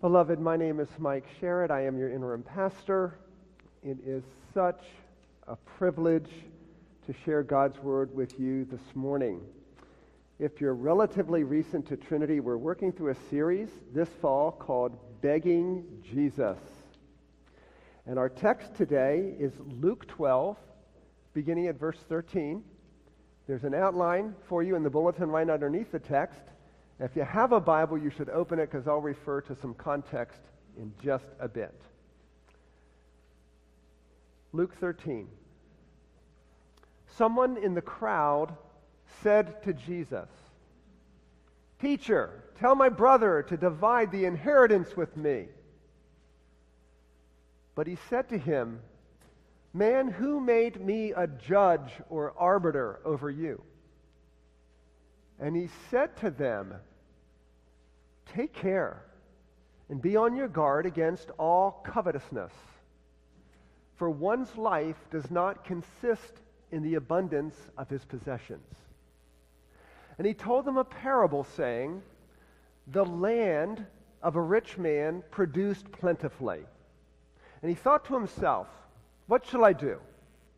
Beloved, my name is Mike Sherritt. I am your interim pastor. It is such a privilege to share God's word with you this morning. If you're relatively recent to Trinity, we're working through a series this fall called Begging Jesus. And our text today is Luke 12, beginning at verse 13. There's an outline for you in the bulletin right underneath the text. If you have a Bible, you should open it because I'll refer to some context in just a bit. Luke 13. Someone in the crowd said to Jesus, Teacher, tell my brother to divide the inheritance with me. But he said to him, Man, who made me a judge or arbiter over you? And he said to them, Take care and be on your guard against all covetousness. For one's life does not consist in the abundance of his possessions. And he told them a parable, saying, The land of a rich man produced plentifully. And he thought to himself, What shall I do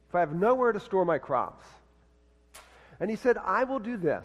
if I have nowhere to store my crops? And he said, I will do this.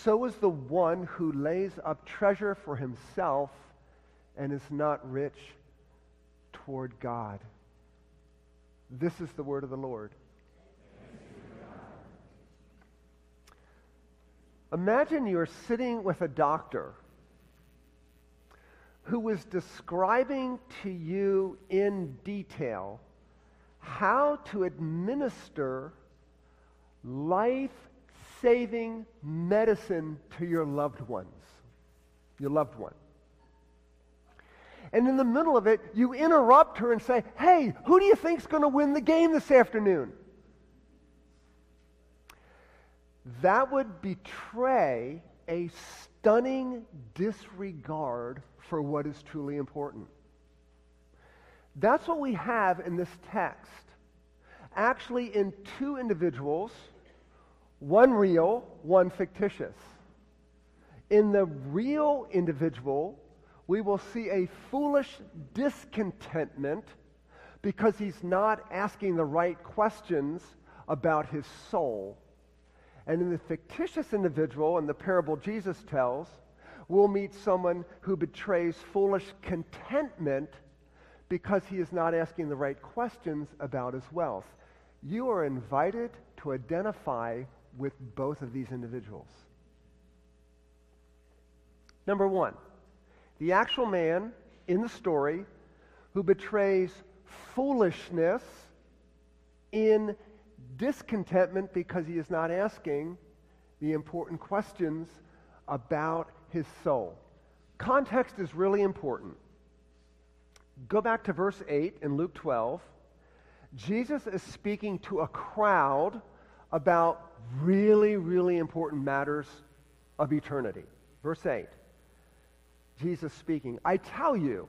So is the one who lays up treasure for himself and is not rich toward God. This is the word of the Lord. Imagine you're sitting with a doctor who was describing to you in detail how to administer life saving medicine to your loved ones, your loved one. And in the middle of it, you interrupt her and say, Hey, who do you think's going to win the game this afternoon? That would betray a stunning disregard for what is truly important. That's what we have in this text. Actually, in two individuals one real, one fictitious. In the real individual, we will see a foolish discontentment because he's not asking the right questions about his soul. And in the fictitious individual, in the parable Jesus tells, we'll meet someone who betrays foolish contentment because he is not asking the right questions about his wealth. You are invited to identify with both of these individuals. Number one, the actual man in the story who betrays foolishness in discontentment because he is not asking the important questions about his soul. Context is really important. Go back to verse 8 in Luke 12. Jesus is speaking to a crowd about really, really important matters of eternity. Verse 8 Jesus speaking, I tell you,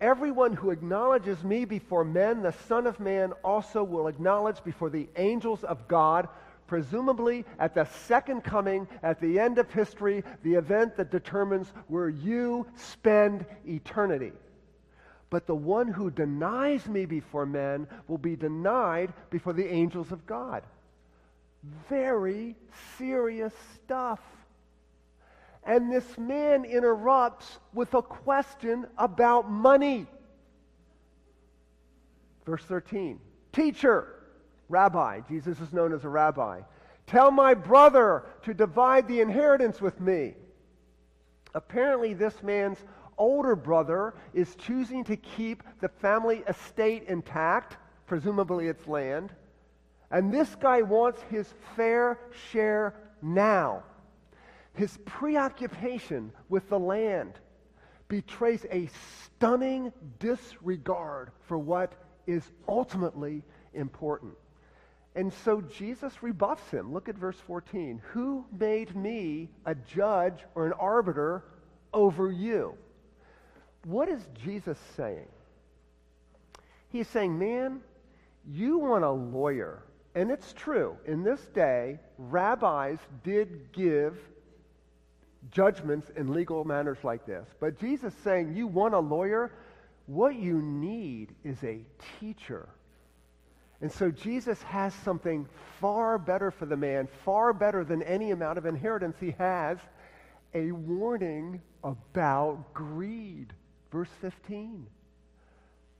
everyone who acknowledges me before men, the Son of Man also will acknowledge before the angels of God, presumably at the second coming, at the end of history, the event that determines where you spend eternity. But the one who denies me before men will be denied before the angels of God very serious stuff. And this man interrupts with a question about money. Verse 13 Teacher, rabbi, Jesus is known as a rabbi, tell my brother to divide the inheritance with me. Apparently, this man's older brother is choosing to keep the family estate intact, presumably its land and this guy wants his fair share now. His preoccupation with the land betrays a stunning disregard for what is ultimately important. And so Jesus rebuffs him. Look at verse 14. Who made me a judge or an arbiter over you? What is Jesus saying? He's saying, man, you want a lawyer. And it's true. In this day, rabbis did give judgments in legal matters like this. But Jesus saying, you want a lawyer? What you need is a teacher. And so Jesus has something far better for the man, far better than any amount of inheritance he has, a warning about greed. Verse 15.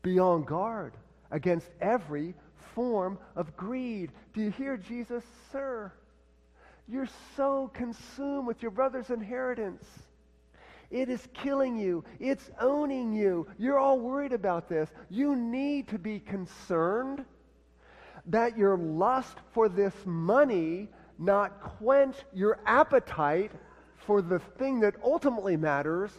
Be on guard against every form of greed. Do you hear Jesus? Sir, you're so consumed with your brother's inheritance. It is killing you. It's owning you. You're all worried about this. You need to be concerned that your lust for this money not quench your appetite for the thing that ultimately matters,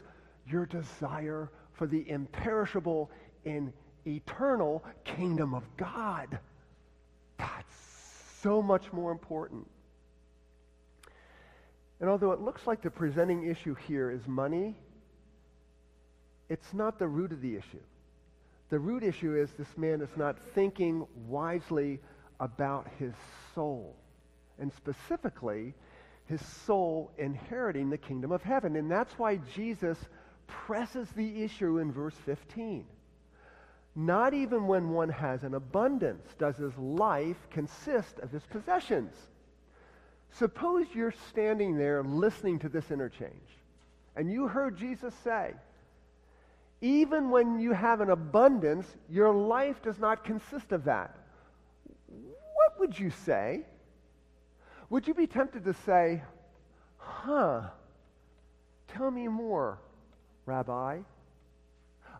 your desire for the imperishable and eternal kingdom of God. That's so much more important. And although it looks like the presenting issue here is money, it's not the root of the issue. The root issue is this man is not thinking wisely about his soul, and specifically, his soul inheriting the kingdom of heaven. And that's why Jesus presses the issue in verse 15. Not even when one has an abundance does his life consist of his possessions. Suppose you're standing there listening to this interchange, and you heard Jesus say, even when you have an abundance, your life does not consist of that. What would you say? Would you be tempted to say, huh, tell me more, Rabbi?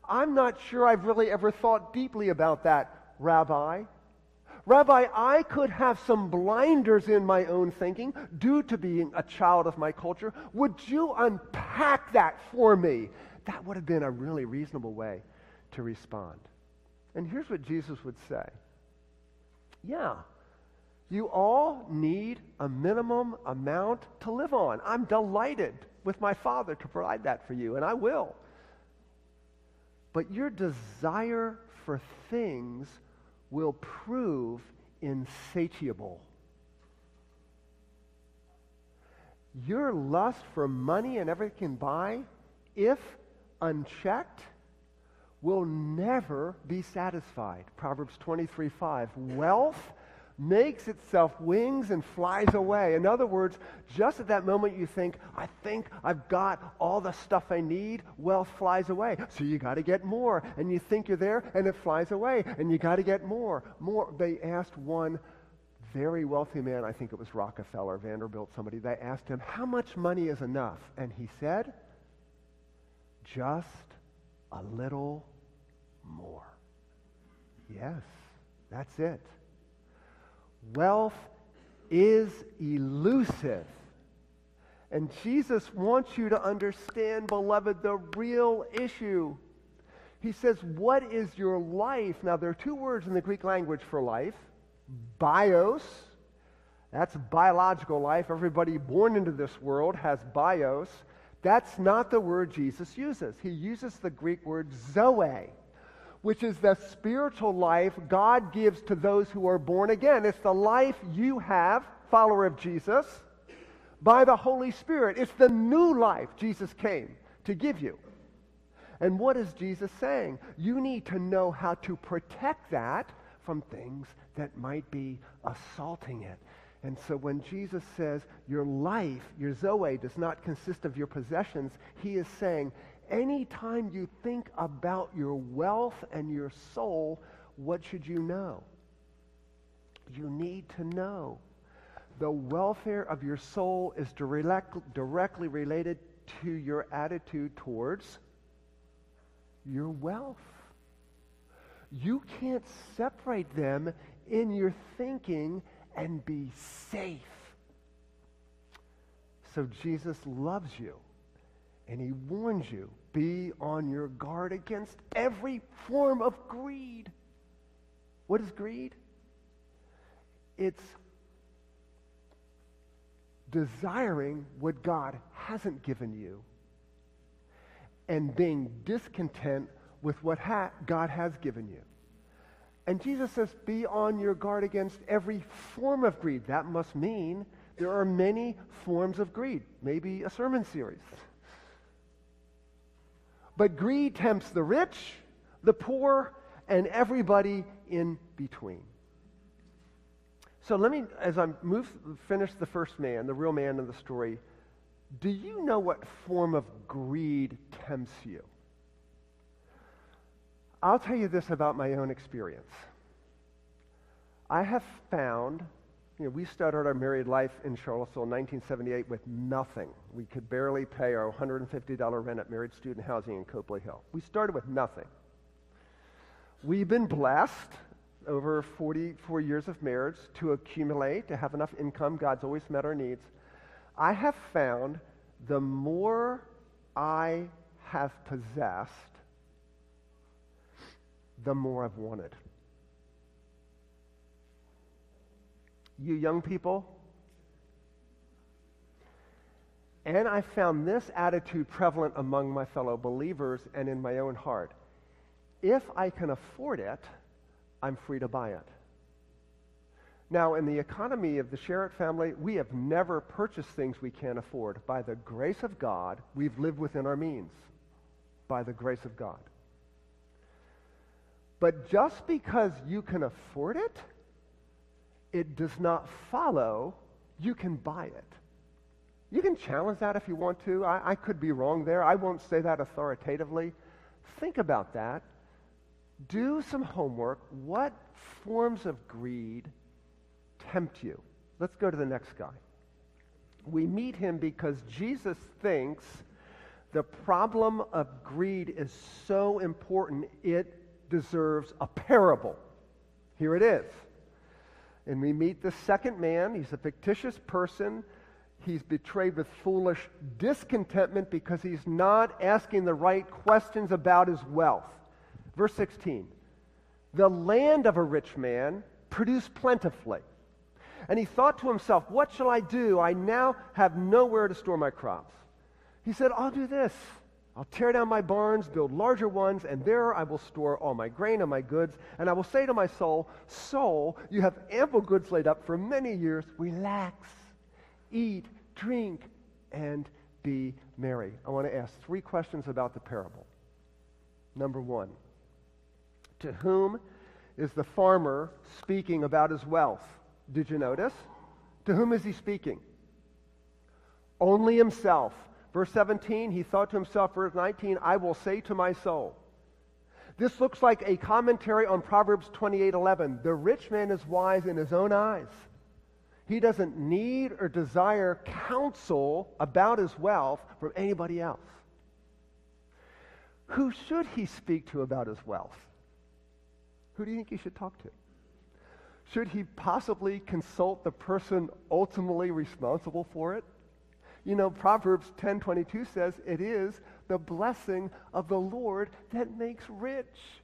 I'm not sure I've really ever thought deeply about that, Rabbi. Rabbi, I could have some blinders in my own thinking due to being a child of my culture. Would you unpack that for me? That would have been a really reasonable way to respond. And here's what Jesus would say Yeah, you all need a minimum amount to live on. I'm delighted with my Father to provide that for you, and I will. But your desire for things will prove insatiable. Your lust for money and everything buy, if unchecked, will never be satisfied. Proverbs 23 5. Wealth makes itself wings and flies away. In other words, just at that moment you think, I think I've got all the stuff I need, wealth flies away. So you got to get more. And you think you're there, and it flies away. And you got to get more. More. They asked one very wealthy man, I think it was Rockefeller, Vanderbilt, somebody, they asked him, How much money is enough? And he said, Just a little more. Yes, that's it. Wealth is elusive. And Jesus wants you to understand, beloved, the real issue. He says, What is your life? Now, there are two words in the Greek language for life bios, that's biological life. Everybody born into this world has bios. That's not the word Jesus uses. He uses the Greek word zoe which is the spiritual life God gives to those who are born again. It's the life you have, follower of Jesus, by the Holy Spirit. It's the new life Jesus came to give you. And what is Jesus saying? You need to know how to protect that from things that might be assaulting it. And so when Jesus says your life, your Zoe, does not consist of your possessions, he is saying anytime you think about your wealth and your soul, what should you know? You need to know the welfare of your soul is direct, directly related to your attitude towards your wealth. You can't separate them in your thinking and be safe. So Jesus loves you and he warns you be on your guard against every form of greed. What is greed? It's desiring what God hasn't given you and being discontent with what ha- God has given you. And Jesus says, be on your guard against every form of greed. That must mean there are many forms of greed, maybe a sermon series. But greed tempts the rich, the poor, and everybody in between. So let me, as I move, finish the first man, the real man in the story, do you know what form of greed tempts you? I'll tell you this about my own experience. I have found, you know, we started our married life in Charlottesville in 1978 with nothing. We could barely pay our $150 rent at Married Student Housing in Copeley Hill. We started with nothing. We've been blessed over 44 years of marriage to accumulate, to have enough income. God's always met our needs. I have found the more I have possessed, the more I've wanted. You young people, and I found this attitude prevalent among my fellow believers and in my own heart. If I can afford it, I'm free to buy it. Now, in the economy of the Sherritt family, we have never purchased things we can't afford. By the grace of God, we've lived within our means. By the grace of God. But just because you can afford it, it does not follow you can buy it. You can challenge that if you want to. I, I could be wrong there. I won't say that authoritatively. Think about that do some homework. What forms of greed tempt you? Let's go to the next guy. We meet him because Jesus thinks the problem of greed is so important it deserves a parable. Here it is. And we meet the second man. He's a fictitious person. He's betrayed with foolish discontentment because he's not asking the right questions about his wealth. Verse 16 The land of a rich man produced plentifully. And he thought to himself, What shall I do? I now have nowhere to store my crops. He said, I'll do this. I'll tear down my barns, build larger ones, and there I will store all my grain and my goods. And I will say to my soul, Soul, you have ample goods laid up for many years. Relax, eat, drink, and be merry. I want to ask three questions about the parable. Number one, to whom is the farmer speaking about his wealth? Did you notice? To whom is he speaking? Only himself. Verse 17, he thought to himself, verse 19, I will say to my soul. This looks like a commentary on Proverbs 28:11. The rich man is wise in his own eyes. He doesn't need or desire counsel about his wealth from anybody else. Who should he speak to about his wealth? Who do you think he should talk to? Should he possibly consult the person ultimately responsible for it? You know, Proverbs 10:22 says, "It is the blessing of the Lord that makes rich."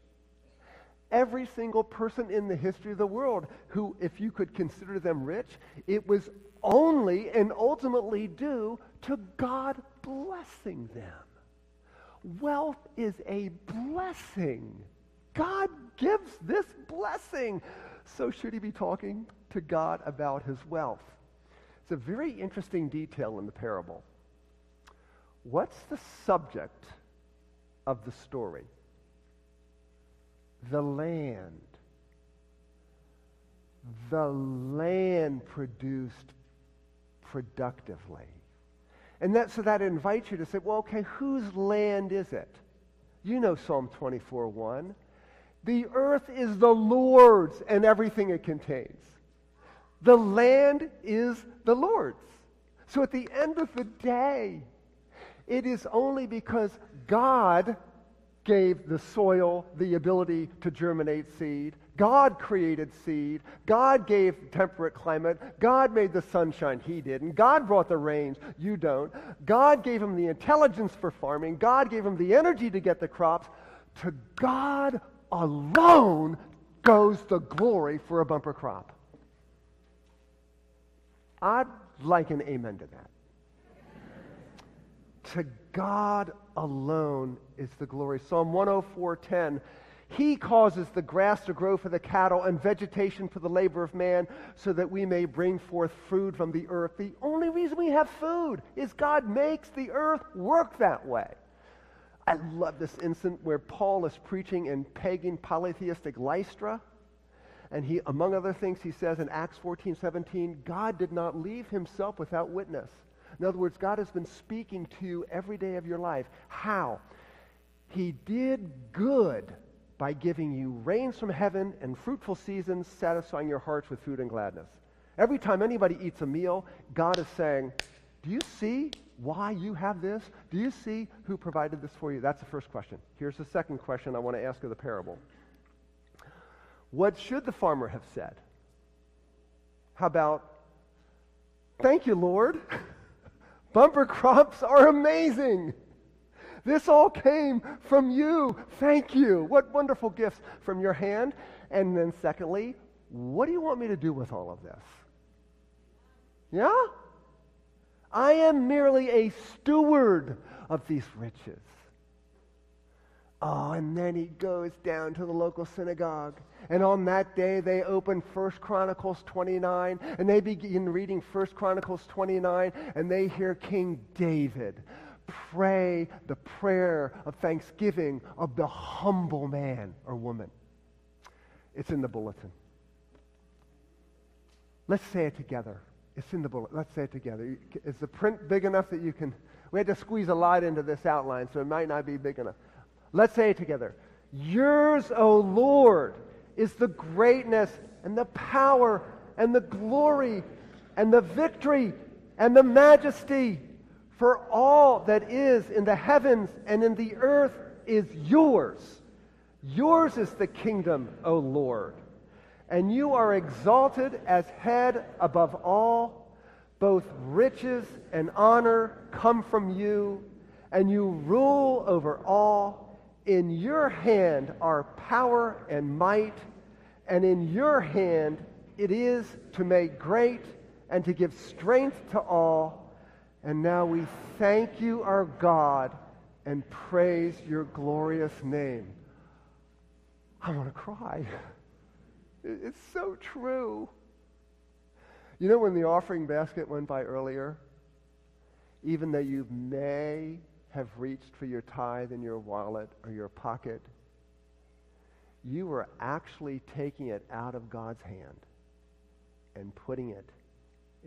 Every single person in the history of the world who, if you could consider them rich, it was only and ultimately due to God blessing them. Wealth is a blessing. God gives this blessing. So should he be talking to God about his wealth? It's a very interesting detail in the parable. What's the subject of the story? The land. The land produced productively. And that, so that invites you to say, well, okay, whose land is it? You know Psalm 24 1. The earth is the Lord's and everything it contains. The land is the Lord's. So at the end of the day, it is only because God gave the soil the ability to germinate seed. God created seed. God gave temperate climate. God made the sunshine. He didn't. God brought the rains. You don't. God gave him the intelligence for farming. God gave him the energy to get the crops. To God alone goes the glory for a bumper crop. I'd like an amen to that. to God alone is the glory. Psalm 104:10 he causes the grass to grow for the cattle and vegetation for the labor of man so that we may bring forth food from the earth. The only reason we have food is God makes the earth work that way. I love this incident where Paul is preaching in pagan polytheistic Lystra. And he, among other things, he says in Acts 14, 17, God did not leave himself without witness. In other words, God has been speaking to you every day of your life. How? He did good by giving you rains from heaven and fruitful seasons, satisfying your hearts with food and gladness. Every time anybody eats a meal, God is saying, Do you see why you have this? Do you see who provided this for you? That's the first question. Here's the second question I want to ask of the parable. What should the farmer have said? How about, Thank you, Lord. Bumper crops are amazing. This all came from you. Thank you. What wonderful gifts from your hand. And then, secondly, what do you want me to do with all of this? Yeah? I am merely a steward of these riches. Oh, and then he goes down to the local synagogue. And on that day, they open 1 Chronicles 29, and they begin reading 1 Chronicles 29, and they hear King David pray the prayer of thanksgiving of the humble man or woman. It's in the bulletin. Let's say it together. It's in the bulletin. Let's say it together. Is the print big enough that you can? We had to squeeze a lot into this outline, so it might not be big enough. Let's say it together. Yours, O Lord, is the greatness and the power and the glory and the victory and the majesty for all that is in the heavens and in the earth is yours. Yours is the kingdom, O Lord. And you are exalted as head above all. Both riches and honor come from you, and you rule over all. In your hand are power and might, and in your hand it is to make great and to give strength to all. And now we thank you, our God, and praise your glorious name. I want to cry. It's so true. You know, when the offering basket went by earlier, even though you may have reached for your tithe in your wallet or your pocket, you were actually taking it out of God's hand and putting it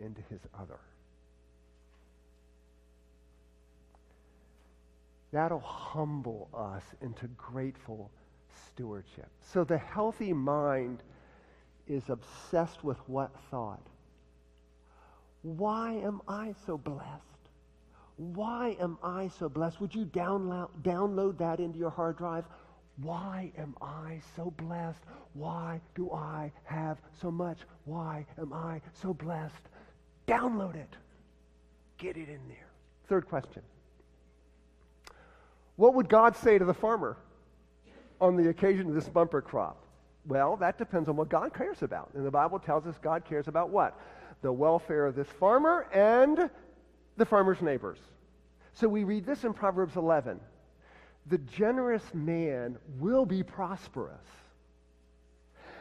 into his other. That'll humble us into grateful stewardship. So the healthy mind is obsessed with what thought? Why am I so blessed? Why am I so blessed? Would you download, download that into your hard drive? Why am I so blessed? Why do I have so much? Why am I so blessed? Download it. Get it in there. Third question. What would God say to the farmer on the occasion of this bumper crop? Well, that depends on what God cares about. And the Bible tells us God cares about what? The welfare of this farmer and the farmer's neighbors. So we read this in Proverbs 11. The generous man will be prosperous.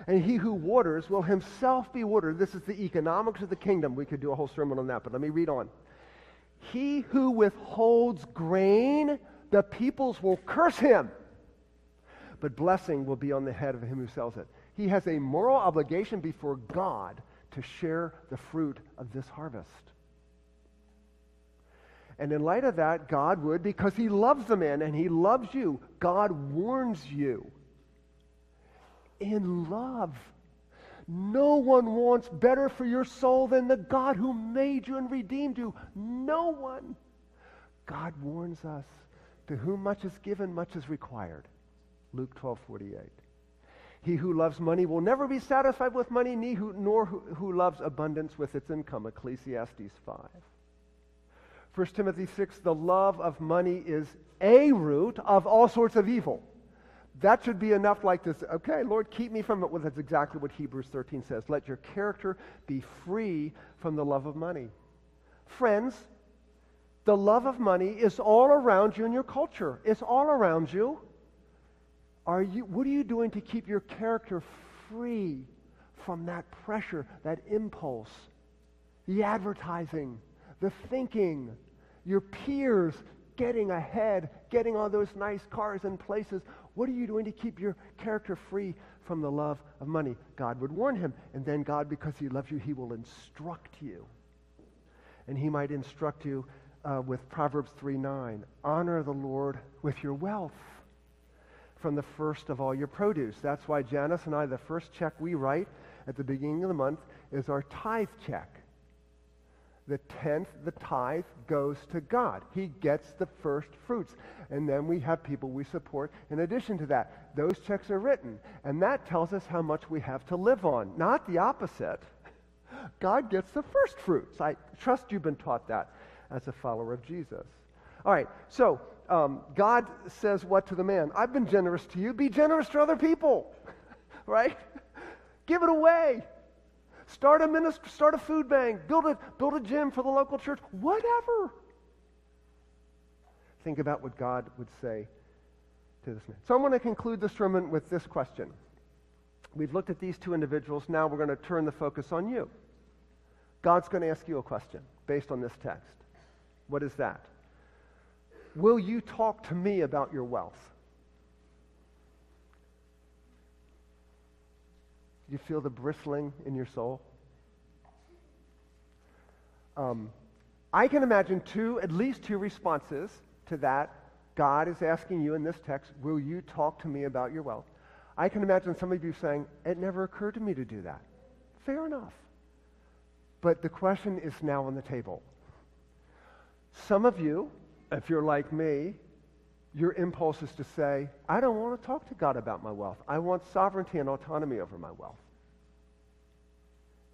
And he who waters will himself be watered. This is the economics of the kingdom. We could do a whole sermon on that, but let me read on. He who withholds grain the peoples will curse him, but blessing will be on the head of him who sells it. He has a moral obligation before God to share the fruit of this harvest. And in light of that, God would, because he loves the man and he loves you, God warns you. In love. No one wants better for your soul than the God who made you and redeemed you. No one. God warns us To whom much is given, much is required. Luke 12, 48. He who loves money will never be satisfied with money, nor who, who loves abundance with its income. Ecclesiastes 5. 1 Timothy 6, the love of money is a root of all sorts of evil. That should be enough like this. Okay, Lord, keep me from it. Well, that's exactly what Hebrews 13 says. Let your character be free from the love of money. Friends, the love of money is all around you in your culture. It's all around you. Are you what are you doing to keep your character free from that pressure, that impulse, the advertising, the thinking, your peers getting ahead, getting all those nice cars and places? What are you doing to keep your character free from the love of money? God would warn him. And then God, because he loves you, he will instruct you. And he might instruct you uh, with Proverbs 3 9. Honor the Lord with your wealth from the first of all your produce. That's why Janice and I, the first check we write at the beginning of the month is our tithe check the tenth, the tithe, goes to God. He gets the first fruits. And then we have people we support in addition to that. Those checks are written. And that tells us how much we have to live on, not the opposite. God gets the first fruits. I trust you've been taught that as a follower of Jesus. All right, so um, God says what to the man? I've been generous to you. Be generous to other people, right? Give it away. Start a ministry, start a food bank, build a, build a gym for the local church, whatever. Think about what God would say to this man. So I'm going to conclude this sermon with this question. We've looked at these two individuals. Now we're going to turn the focus on you. God's going to ask you a question based on this text. What is that? Will you talk to me about your wealth? Do you feel the bristling in your soul? Um, I can imagine two, at least two responses to that. God is asking you in this text, will you talk to me about your wealth? I can imagine some of you saying, it never occurred to me to do that. Fair enough. But the question is now on the table. Some of you, if you're like me, your impulse is to say, I don't want to talk to God about my wealth. I want sovereignty and autonomy over my wealth.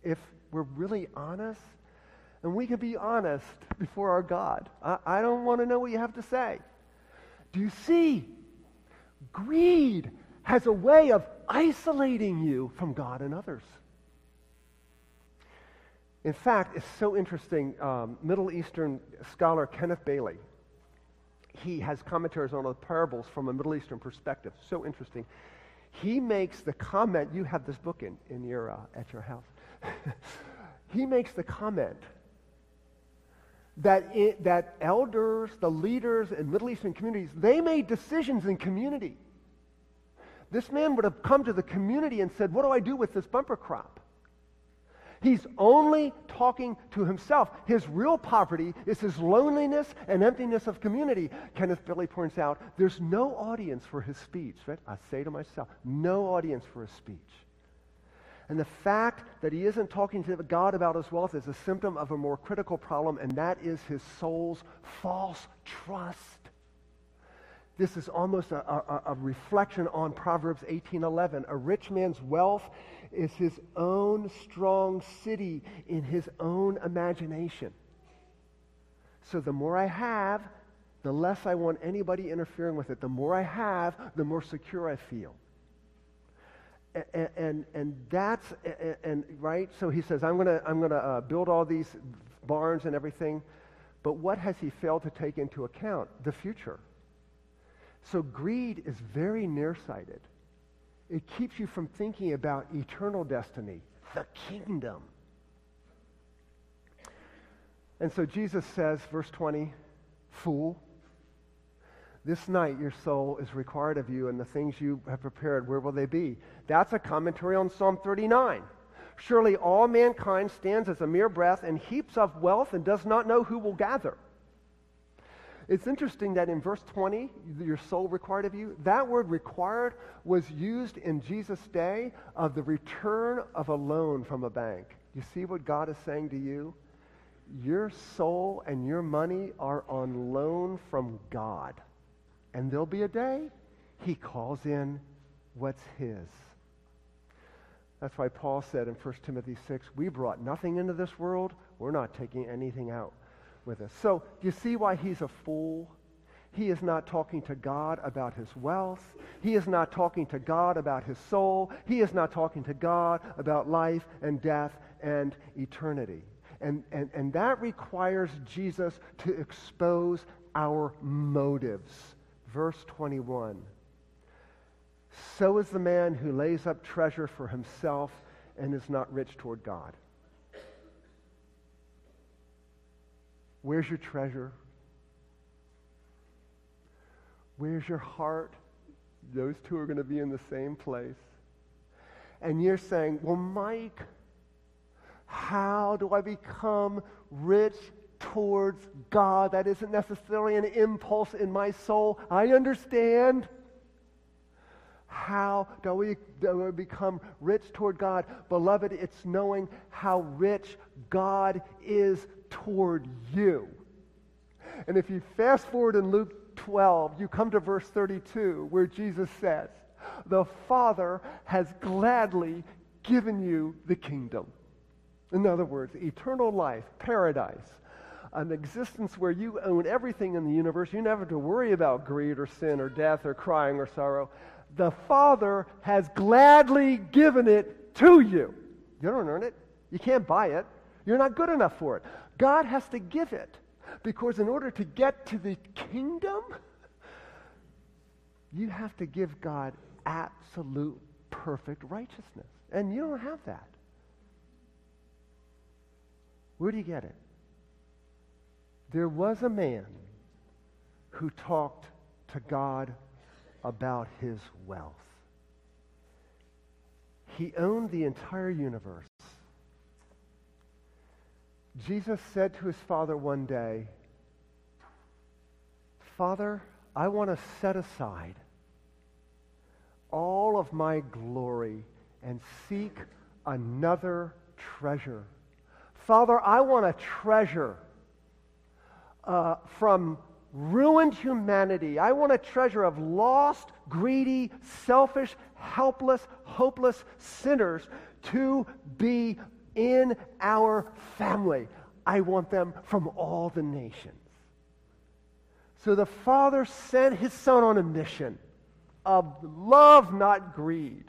If we're really honest, and we can be honest before our God, I, I don't want to know what you have to say. Do you see? Greed has a way of isolating you from God and others. In fact, it's so interesting. Um, Middle Eastern scholar Kenneth Bailey, he has commentaries on the parables from a Middle Eastern perspective. So interesting. He makes the comment, you have this book in, in your, uh, at your house. he makes the comment that, it, that elders, the leaders in Middle Eastern communities, they made decisions in community. This man would have come to the community and said, What do I do with this bumper crop? He's only talking to himself. His real poverty is his loneliness and emptiness of community. Kenneth Bailey points out there's no audience for his speech. Right? I say to myself, no audience for his speech. And the fact that he isn't talking to God about his wealth is a symptom of a more critical problem, and that is his soul's false trust. This is almost a, a, a reflection on Proverbs 18:11. A rich man's wealth is his own strong city in his own imagination. So the more I have, the less I want anybody interfering with it. The more I have, the more secure I feel. And, and, and that's, and, and, right? So he says, I'm going to I'm gonna, uh, build all these barns and everything. But what has he failed to take into account? The future. So greed is very nearsighted. It keeps you from thinking about eternal destiny, the kingdom. And so Jesus says, verse 20, Fool, this night your soul is required of you, and the things you have prepared, where will they be? That's a commentary on Psalm 39. Surely all mankind stands as a mere breath and heaps of wealth and does not know who will gather. It's interesting that in verse 20, your soul required of you, that word required was used in Jesus' day of the return of a loan from a bank. You see what God is saying to you? Your soul and your money are on loan from God. And there'll be a day he calls in what's his. That's why Paul said in 1 Timothy 6, we brought nothing into this world. We're not taking anything out with us. So, do you see why he's a fool? He is not talking to God about his wealth. He is not talking to God about his soul. He is not talking to God about life and death and eternity. And, and, and that requires Jesus to expose our motives. Verse 21. So is the man who lays up treasure for himself and is not rich toward God. Where's your treasure? Where's your heart? Those two are going to be in the same place. And you're saying, well, Mike, how do I become rich towards God? That isn't necessarily an impulse in my soul. I understand. How do we, do we become rich toward God? Beloved, it's knowing how rich God is toward you. And if you fast forward in Luke 12, you come to verse 32 where Jesus says, The Father has gladly given you the kingdom. In other words, eternal life, paradise, an existence where you own everything in the universe. You never have to worry about greed or sin or death or crying or sorrow the Father has gladly given it to you. You don't earn it. You can't buy it. You're not good enough for it. God has to give it. Because in order to get to the kingdom, you have to give God absolute perfect righteousness. And you don't have that. Where do you get it? There was a man who talked to God about his wealth. He owned the entire universe. Jesus said to his father one day, Father, I want to set aside all of my glory and seek another treasure. Father, I want a treasure uh, from ruined humanity. I want a treasure of lost, greedy, selfish, helpless, hopeless sinners to be in our family. I want them from all the nations. So the Father sent his Son on a mission of love, not greed,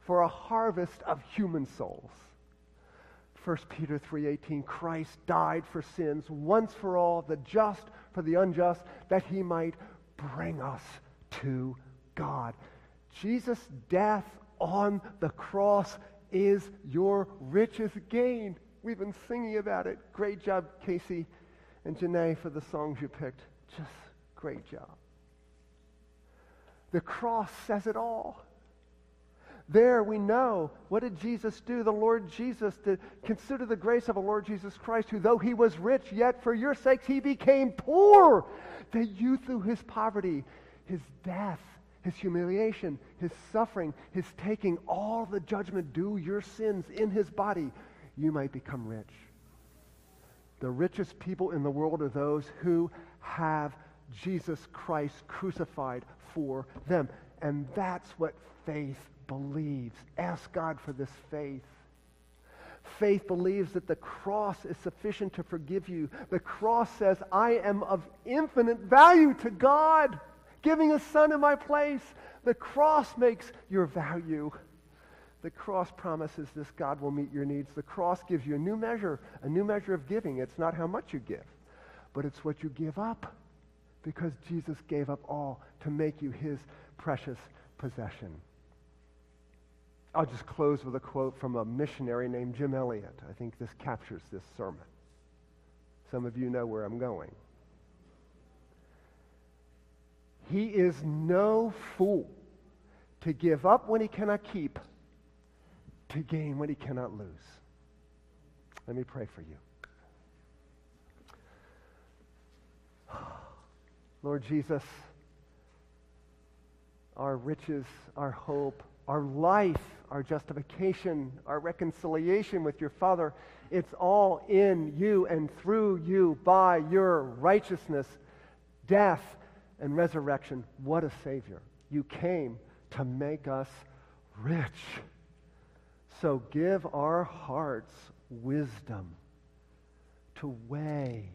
for a harvest of human souls. 1 Peter 3:18 Christ died for sins once for all the just for the unjust that he might bring us to God. Jesus' death on the cross is your richest gain. We've been singing about it. Great job, Casey and Janae, for the songs you picked. Just great job. The cross says it all. There we know what did Jesus do? The Lord Jesus did. Consider the grace of a Lord Jesus Christ, who though he was rich, yet for your sakes he became poor, that you through his poverty, his death, his humiliation, his suffering, his taking all the judgment due your sins in his body, you might become rich. The richest people in the world are those who have Jesus Christ crucified for them. And that's what faith believes. Ask God for this faith. Faith believes that the cross is sufficient to forgive you. The cross says, I am of infinite value to God, giving a son in my place. The cross makes your value. The cross promises this God will meet your needs. The cross gives you a new measure, a new measure of giving. It's not how much you give, but it's what you give up because Jesus gave up all to make you his precious possession. I'll just close with a quote from a missionary named Jim Elliot. I think this captures this sermon. Some of you know where I'm going. He is no fool to give up when he cannot keep, to gain when he cannot lose. Let me pray for you. Lord Jesus, our riches, our hope, our life, our justification, our reconciliation with your Father, it's all in you and through you by your righteousness, death, and resurrection. What a Savior. You came to make us rich. So give our hearts wisdom to weigh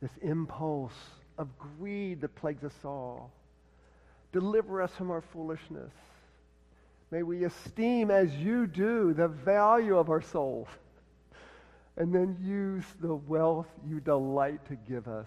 this impulse of greed that plagues us all. Deliver us from our foolishness. May we esteem as you do the value of our souls and then use the wealth you delight to give us